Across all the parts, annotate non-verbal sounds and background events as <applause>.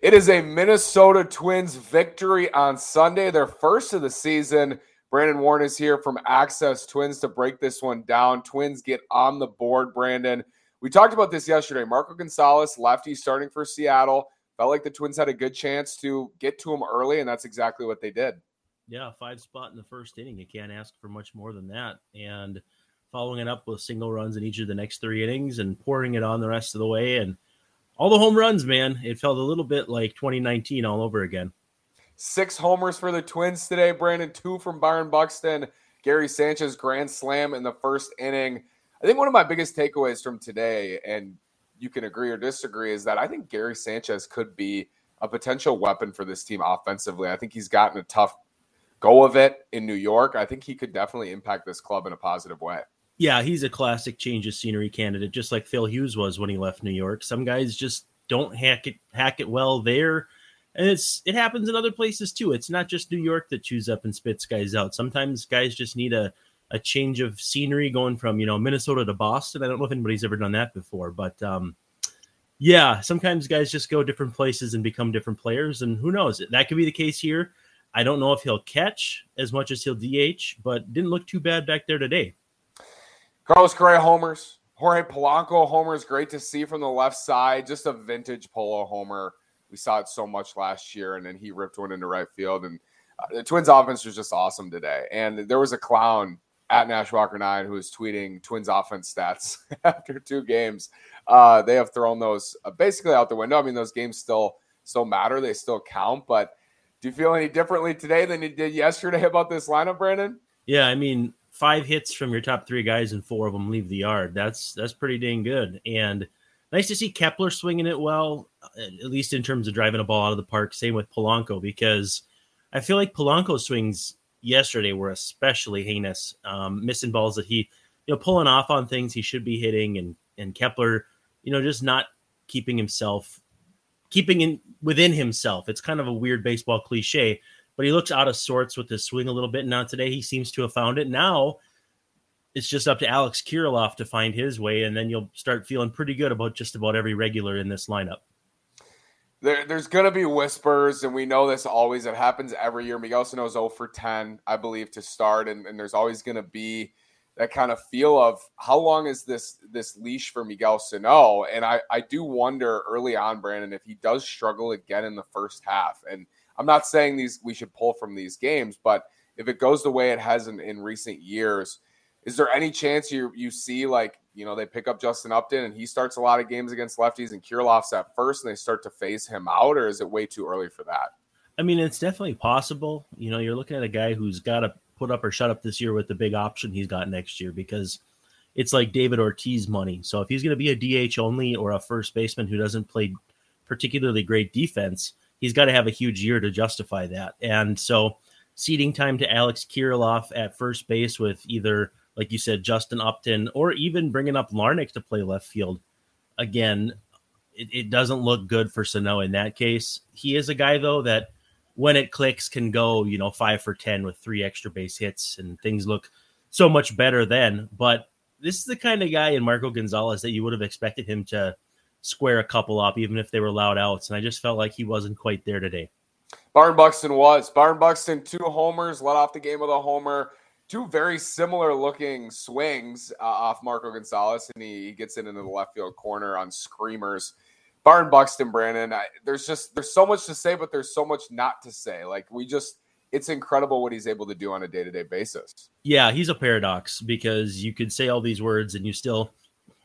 It is a Minnesota Twins victory on Sunday, their first of the season. Brandon Warne is here from Access Twins to break this one down. Twins get on the board, Brandon. We talked about this yesterday. Marco Gonzalez, lefty, starting for Seattle. Felt like the Twins had a good chance to get to him early, and that's exactly what they did. Yeah, five spot in the first inning. You can't ask for much more than that. And following it up with single runs in each of the next three innings and pouring it on the rest of the way. And all the home runs, man. It felt a little bit like 2019 all over again. Six homers for the Twins today, Brandon. Two from Byron Buxton. Gary Sanchez grand slam in the first inning. I think one of my biggest takeaways from today, and you can agree or disagree, is that I think Gary Sanchez could be a potential weapon for this team offensively. I think he's gotten a tough go of it in New York. I think he could definitely impact this club in a positive way. Yeah, he's a classic change of scenery candidate, just like Phil Hughes was when he left New York. Some guys just don't hack it hack it well there. And it's it happens in other places too. It's not just New York that chews up and spits guys out. Sometimes guys just need a a change of scenery going from, you know, Minnesota to Boston. I don't know if anybody's ever done that before, but um yeah, sometimes guys just go different places and become different players and who knows? That could be the case here. I don't know if he'll catch as much as he'll DH, but didn't look too bad back there today. Carlos Correa homers. Jorge Polanco homers. Great to see from the left side. Just a vintage polo homer. We saw it so much last year, and then he ripped one into right field. And uh, the Twins offense was just awesome today. And there was a clown at Nash Walker Nine who was tweeting Twins offense stats <laughs> after two games. Uh, they have thrown those uh, basically out the window. I mean, those games still still matter. They still count. But do you feel any differently today than you did yesterday <laughs> about this lineup, Brandon? Yeah, I mean, five hits from your top three guys and four of them leave the yard. That's that's pretty dang good. And nice to see Kepler swinging it well, at least in terms of driving a ball out of the park. Same with Polanco because I feel like Polanco swings yesterday were especially heinous, um, missing balls that he, you know, pulling off on things he should be hitting, and and Kepler, you know, just not keeping himself, keeping in within himself. It's kind of a weird baseball cliche, but he looks out of sorts with his swing a little bit. Now today he seems to have found it. Now it's just up to Alex Kirilloff to find his way, and then you'll start feeling pretty good about just about every regular in this lineup. There, there's going to be whispers, and we know this always. It happens every year. Miguel Sano's 0 for 10, I believe, to start, and, and there's always going to be that kind of feel of how long is this this leash for Miguel Sano? And I, I do wonder early on, Brandon, if he does struggle again in the first half. And I'm not saying these we should pull from these games, but if it goes the way it has in, in recent years, is there any chance you you see like you know they pick up Justin Upton and he starts a lot of games against lefties and Kirilloff's at first and they start to phase him out, or is it way too early for that? I mean, it's definitely possible. You know, you're looking at a guy who's got to put up or shut up this year with the big option he's got next year because it's like David Ortiz money. So if he's going to be a DH only or a first baseman who doesn't play particularly great defense, he's got to have a huge year to justify that. And so seating time to Alex Kirilloff at first base with either, like you said, Justin Upton or even bringing up Larnach to play left field. Again, it, it doesn't look good for Sano in that case. He is a guy, though, that when it clicks can go, you know, five for 10 with three extra base hits and things look so much better then. But this is the kind of guy in Marco Gonzalez that you would have expected him to – square a couple up, even if they were loud outs. And I just felt like he wasn't quite there today. Byron Buxton was. Byron Buxton, two homers, led off the game with a homer. Two very similar looking swings uh, off Marco Gonzalez, and he, he, gets it into the left field corner on screamers. Byron Buxton, Brandon, I, there's just there's so much to say, but there's so much not to say. Like we just, it's incredible what he's able to do on a day to day basis. Yeah, he's a paradox because you could say all these words and you still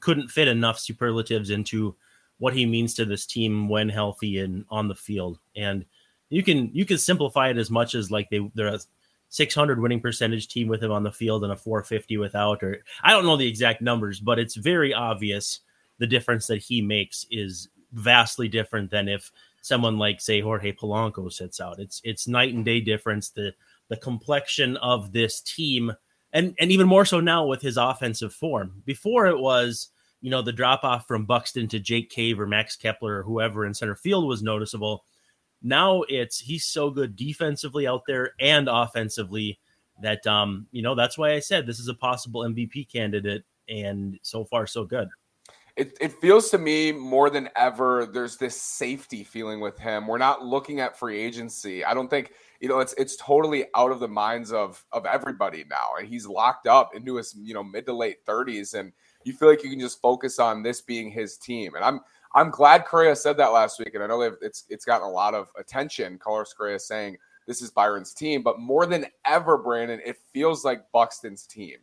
couldn't fit enough superlatives into what he means to this team when healthy and on the field. And you can you can simplify it as much as like they they're a 600 winning percentage team with him on the field and a 450 without or I don't know the exact numbers, but it's very obvious the difference that he makes is vastly different than if someone like say Jorge Polanco sits out. It's it's night and day difference the the complexion of this team and and even more so now with his offensive form. Before it was, you know, the drop off from Buxton to Jake Cave or Max Kepler or whoever in center field was noticeable. Now it's he's so good defensively out there and offensively that um, you know, that's why I said this is a possible MVP candidate and so far so good. it, it feels to me more than ever there's this safety feeling with him. We're not looking at free agency. I don't think you know it's it's totally out of the minds of of everybody now, and he's locked up into his you know mid to late 30s, and you feel like you can just focus on this being his team. And I'm I'm glad Correa said that last week, and I know it's it's gotten a lot of attention. Carlos Correa saying this is Byron's team, but more than ever, Brandon, it feels like Buxton's team.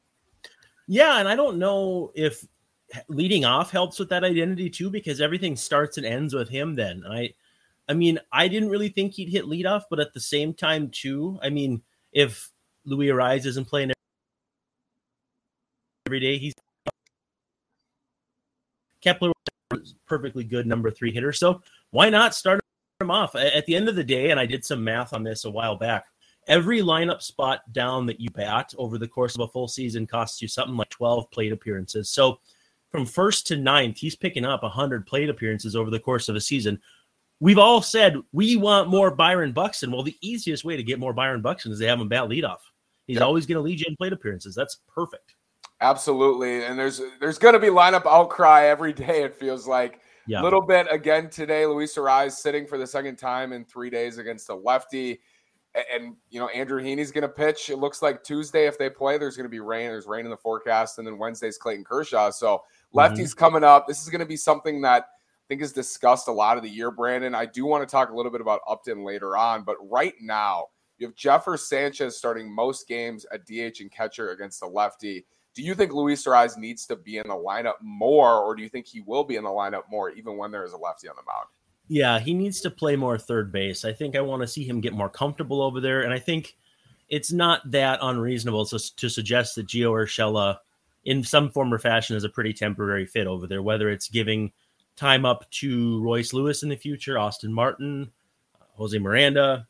Yeah, and I don't know if leading off helps with that identity too because everything starts and ends with him then. I I mean, I didn't really think he'd hit leadoff, but at the same time too, I mean, if Luis Arraez isn't playing every day, he's Kepler was perfectly good number 3 hitter. So, why not start him off? At the end of the day, and I did some math on this a while back. Every lineup spot down that you bat over the course of a full season costs you something like 12 plate appearances. So, from first to ninth, he's picking up 100 plate appearances over the course of a season. We've all said we want more Byron Buxton. Well, the easiest way to get more Byron Buxton is to have him bat leadoff. He's yep. always going to lead you in plate appearances. That's perfect. Absolutely, and there's there's going to be lineup outcry every day. It feels like a yeah. little bit again today. Luis Arraez sitting for the second time in three days against a lefty, and, you know Andrew Heaney's going to pitch. It looks like Tuesday if they play, there's going to be rain. There's rain in the forecast, and then Wednesday's Clayton Kershaw. So lefty's mm-hmm. coming up. This is going to be something that think is discussed a lot of the year, Brandon. I do want to talk a little bit about Upton later on, but right now you have Jeffer Sanchez starting most games at DH and catcher against the lefty. Do you think Luis Arraez needs to be in the lineup more, or do you think he will be in the lineup more even when there is a lefty on the mound? Yeah, he needs to play more third base. I think I want to see him get more comfortable over there, and I think it's not that unreasonable to, to suggest that Gio Urshela – in some form or fashion is a pretty temporary fit over there, whether it's giving time up to Royce Lewis in the future, Austin Martin, Jose Miranda,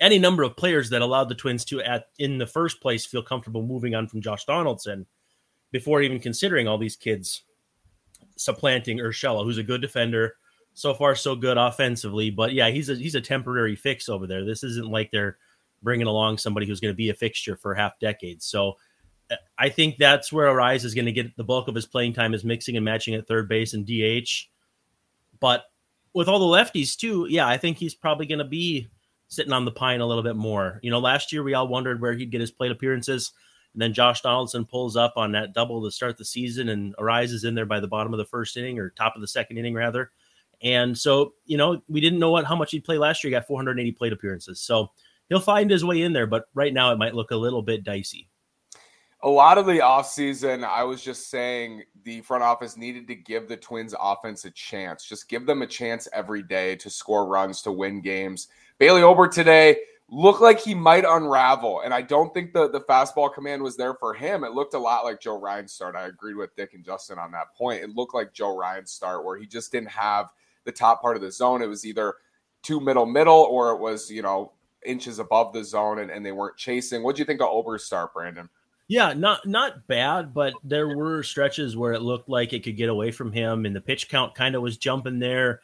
any number of players that allowed the Twins to, at in the first place, feel comfortable moving on from Josh Donaldson before even considering all these kids supplanting Urshela, who's a good defender. So far, so good offensively, but yeah, he's a he's a temporary fix over there. This isn't like they're bringing along somebody who's going to be a fixture for half decades. So I think that's where Arraez is going to get the bulk of his playing time is mixing and matching at third base and DH. But with all the lefties too, yeah, I think he's probably going to be sitting on the pine a little bit more. You know, last year we all wondered where he'd get his plate appearances, and then Josh Donaldson pulls up on that double to start the season, and Arraez is in there by the bottom of the first inning or top of the second inning rather. And so, you know, we didn't know what how much he'd play last year. He got 480 plate appearances, so he'll find his way in there. But right now, it might look a little bit dicey a lot of the offseason, I was just saying the front office needed to give the Twins offense a chance. Just give them a chance every day to score runs, to win games. Bailey Ober today looked like he might unravel. And I don't think the, the fastball command was there for him. It looked a lot like Joe Ryan's start. I agreed with Dick and Justin on that point. It looked like Joe Ryan's start where he just didn't have the top part of the zone. It was either too middle middle or it was, you know, inches above the zone and, and they weren't chasing. What do you think of Ober's start, Brandon? Yeah, not not bad, but there were stretches where it looked like it could get away from him, and the pitch count kind of was jumping there,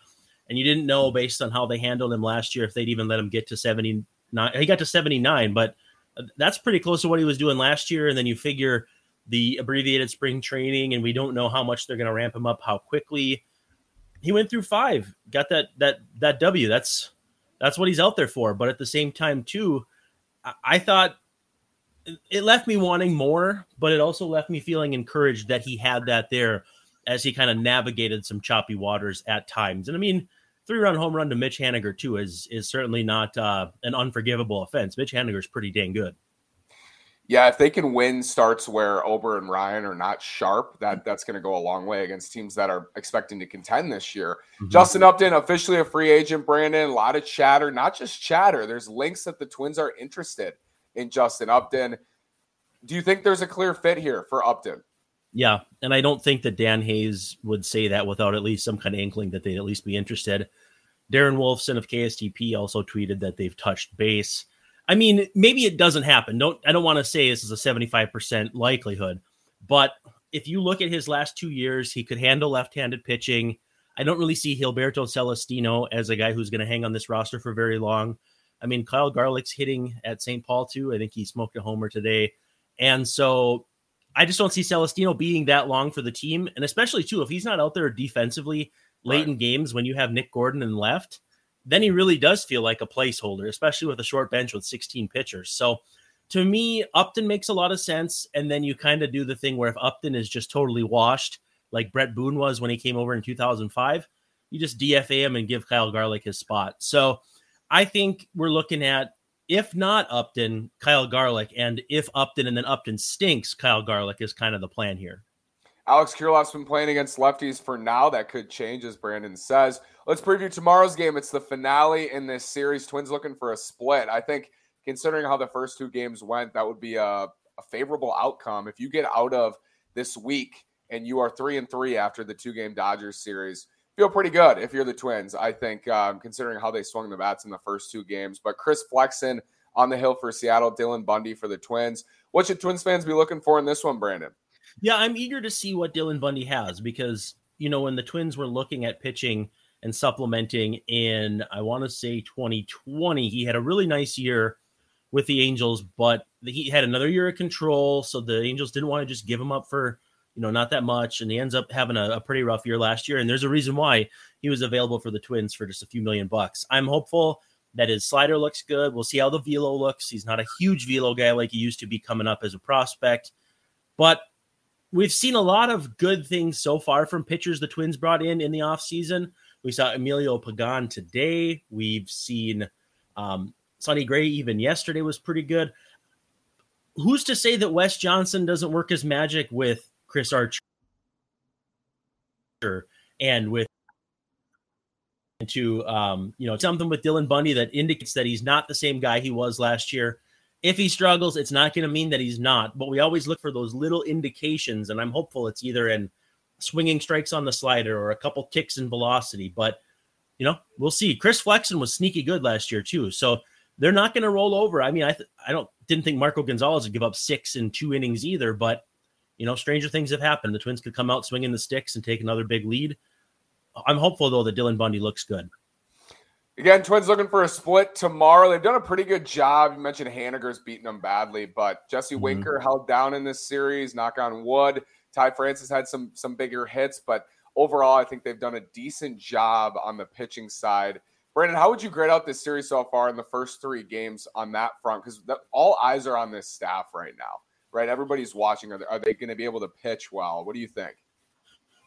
and you didn't know based on how they handled him last year if they'd even let him get to seventy nine. He got to seventy nine, but uh, that's pretty close to what he was doing last year. And then you figure the abbreviated spring training, and we don't know how much they're going to ramp him up, how quickly. He went through five, got that that that W. That's that's what he's out there for. But at the same time, too, I, I thought it left me wanting more, but it also left me feeling encouraged that he had that there as he kind of navigated some choppy waters at times. And I mean, three run home run to Mitch Haniger too is is certainly not uh, an unforgivable offense. Mitch Haniger is pretty dang good. Yeah, if they can win starts where Ober and Ryan are not sharp, that that's going to go a long way against teams that are expecting to contend this year. Mm-hmm. Justin Upton, officially a free agent. Brandon, a lot of chatter, not just chatter. There's links that the Twins are interested in Justin Upton. Do you think there's a clear fit here for Upton? Yeah, and I don't think that Dan Hayes would say that without at least some kind of inkling that they'd at least be interested. Darren Wolfson of KSTP also tweeted that they've touched base. I mean, maybe it doesn't happen. Don't I don't want to say this is a 75% likelihood, but if you look at his last two years, he could handle left-handed pitching. I don't really see Gilberto Celestino as a guy who's going to hang on this roster for very long. I mean, Kyle Garlick's hitting at St. Paul too. I think he smoked a homer today. And so I just don't see Celestino being that long for the team, and especially too if he's not out there defensively late right. in games when you have Nick Gordon and left, then he really does feel like a placeholder, especially with a short bench with 16 pitchers. So to me, Upton makes a lot of sense, and then you kind of do the thing where if Upton is just totally washed, like Bret Boone was when he came over in 2005, you just DFA him and give Kyle Garlick his spot. So I think we're looking at if not Upton, Kyle Garlick, and if Upton and then Upton stinks, Kyle Garlick is kind of the plan here. Alex Kirilloff's been playing against lefties for now. That could change, as Brandon says. Let's preview tomorrow's game. It's the finale in this series. Twins looking for a split. I think, considering how the first two games went, that would be a, a favorable outcome. If you get out of this week and you are three and three after the two game Dodgers series, feel pretty good if you're the Twins. I think, um, considering how they swung the bats in the first two games. But Chris Flexen on the hill for Seattle, Dylan Bundy for the Twins. What should Twins fans be looking for in this one, Brandon? Yeah, I'm eager to see what Dylan Bundy has because you know when the Twins were looking at pitching and supplementing in, I want to say 2020, he had a really nice year with the Angels, but he had another year of control, so the Angels didn't want to just give him up for you know, not that much. And he ends up having a, a, pretty rough year last year. And there's a reason why he was available for the Twins for just a few million bucks. I'm hopeful that his slider looks good. We'll see how the velo looks. He's not a huge velo guy like he used to be coming up as a prospect, but we've seen a lot of good things so far from pitchers the Twins brought in in the offseason. We saw Emilio Pagan today. We've seen um, Sonny Gray even yesterday was pretty good. Who's to say that Wes Johnson doesn't work his magic with Chris Archer and with to um, you know something with Dylan Bundy that indicates that he's not the same guy he was last year. If he struggles, it's not going to mean that he's not, but we always look for those little indications, and I'm hopeful it's either in swinging strikes on the slider or a couple kicks in velocity. But you know, we'll see. Chris Flexen was sneaky good last year too, so they're not going to roll over. I mean, I th- I don't didn't think Marco Gonzalez would give up six in two innings either, but you know, stranger things have happened. The Twins could come out swinging the sticks and take another big lead. I'm hopeful though that Dylan Bundy looks good. Again, Twins looking for a split tomorrow. They've done a pretty good job. You mentioned Haniger's beating them badly, but Jesse mm-hmm. Winker held down in this series. Knock on wood. Ty Francis had some some bigger hits, but overall, I think they've done a decent job on the pitching side. Brandon, how would you grade out this series so far in the first three games on that front? Because all eyes are on this staff right now right? Everybody's watching. Are they, are they going to be able to pitch well? What do you think?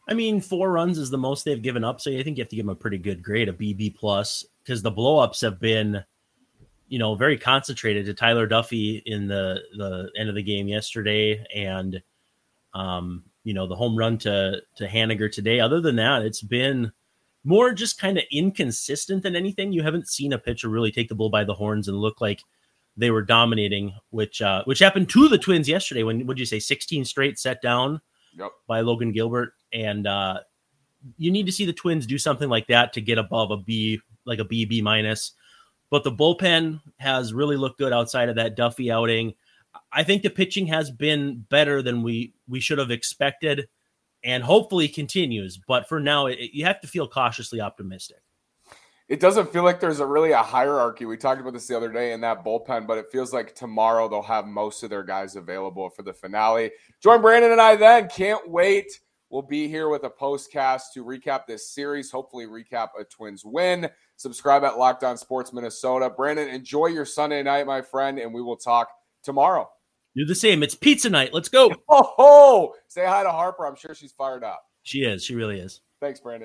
I mean, four runs is the most they've given up, so I think you have to give them a pretty good grade, a BB plus, because the blowups have been, you know, very concentrated to Tyler Duffey in the the end of the game yesterday, and um, you know, the home run to to Haniger today. Other than that, it's been more just kind of inconsistent than anything. You haven't seen a pitcher really take the bull by the horns and look like they were dominating, which uh, which happened to the Twins yesterday. When would you say 16 straight set down yep. by Logan Gilbert, and uh, you need to see the Twins do something like that to get above a B, like a B B minus. But the bullpen has really looked good outside of that Duffey outing. I think the pitching has been better than we we should have expected, and hopefully continues. But for now, it, you have to feel cautiously optimistic it doesn't feel like there's a really a hierarchy. We talked about this the other day in that bullpen, but it feels like tomorrow they'll have most of their guys available for the finale. Join Brandon and I then. Can't wait. We'll be here with a postcast to recap this series, hopefully recap a Twins win. Subscribe at Locked On Sports Minnesota. Brandon, enjoy your Sunday night, my friend, and we will talk tomorrow. Do the same. It's pizza night. Let's go. <laughs> Oh, say hi to Harper. I'm sure she's fired up. She is. She really is. Thanks, Brandon.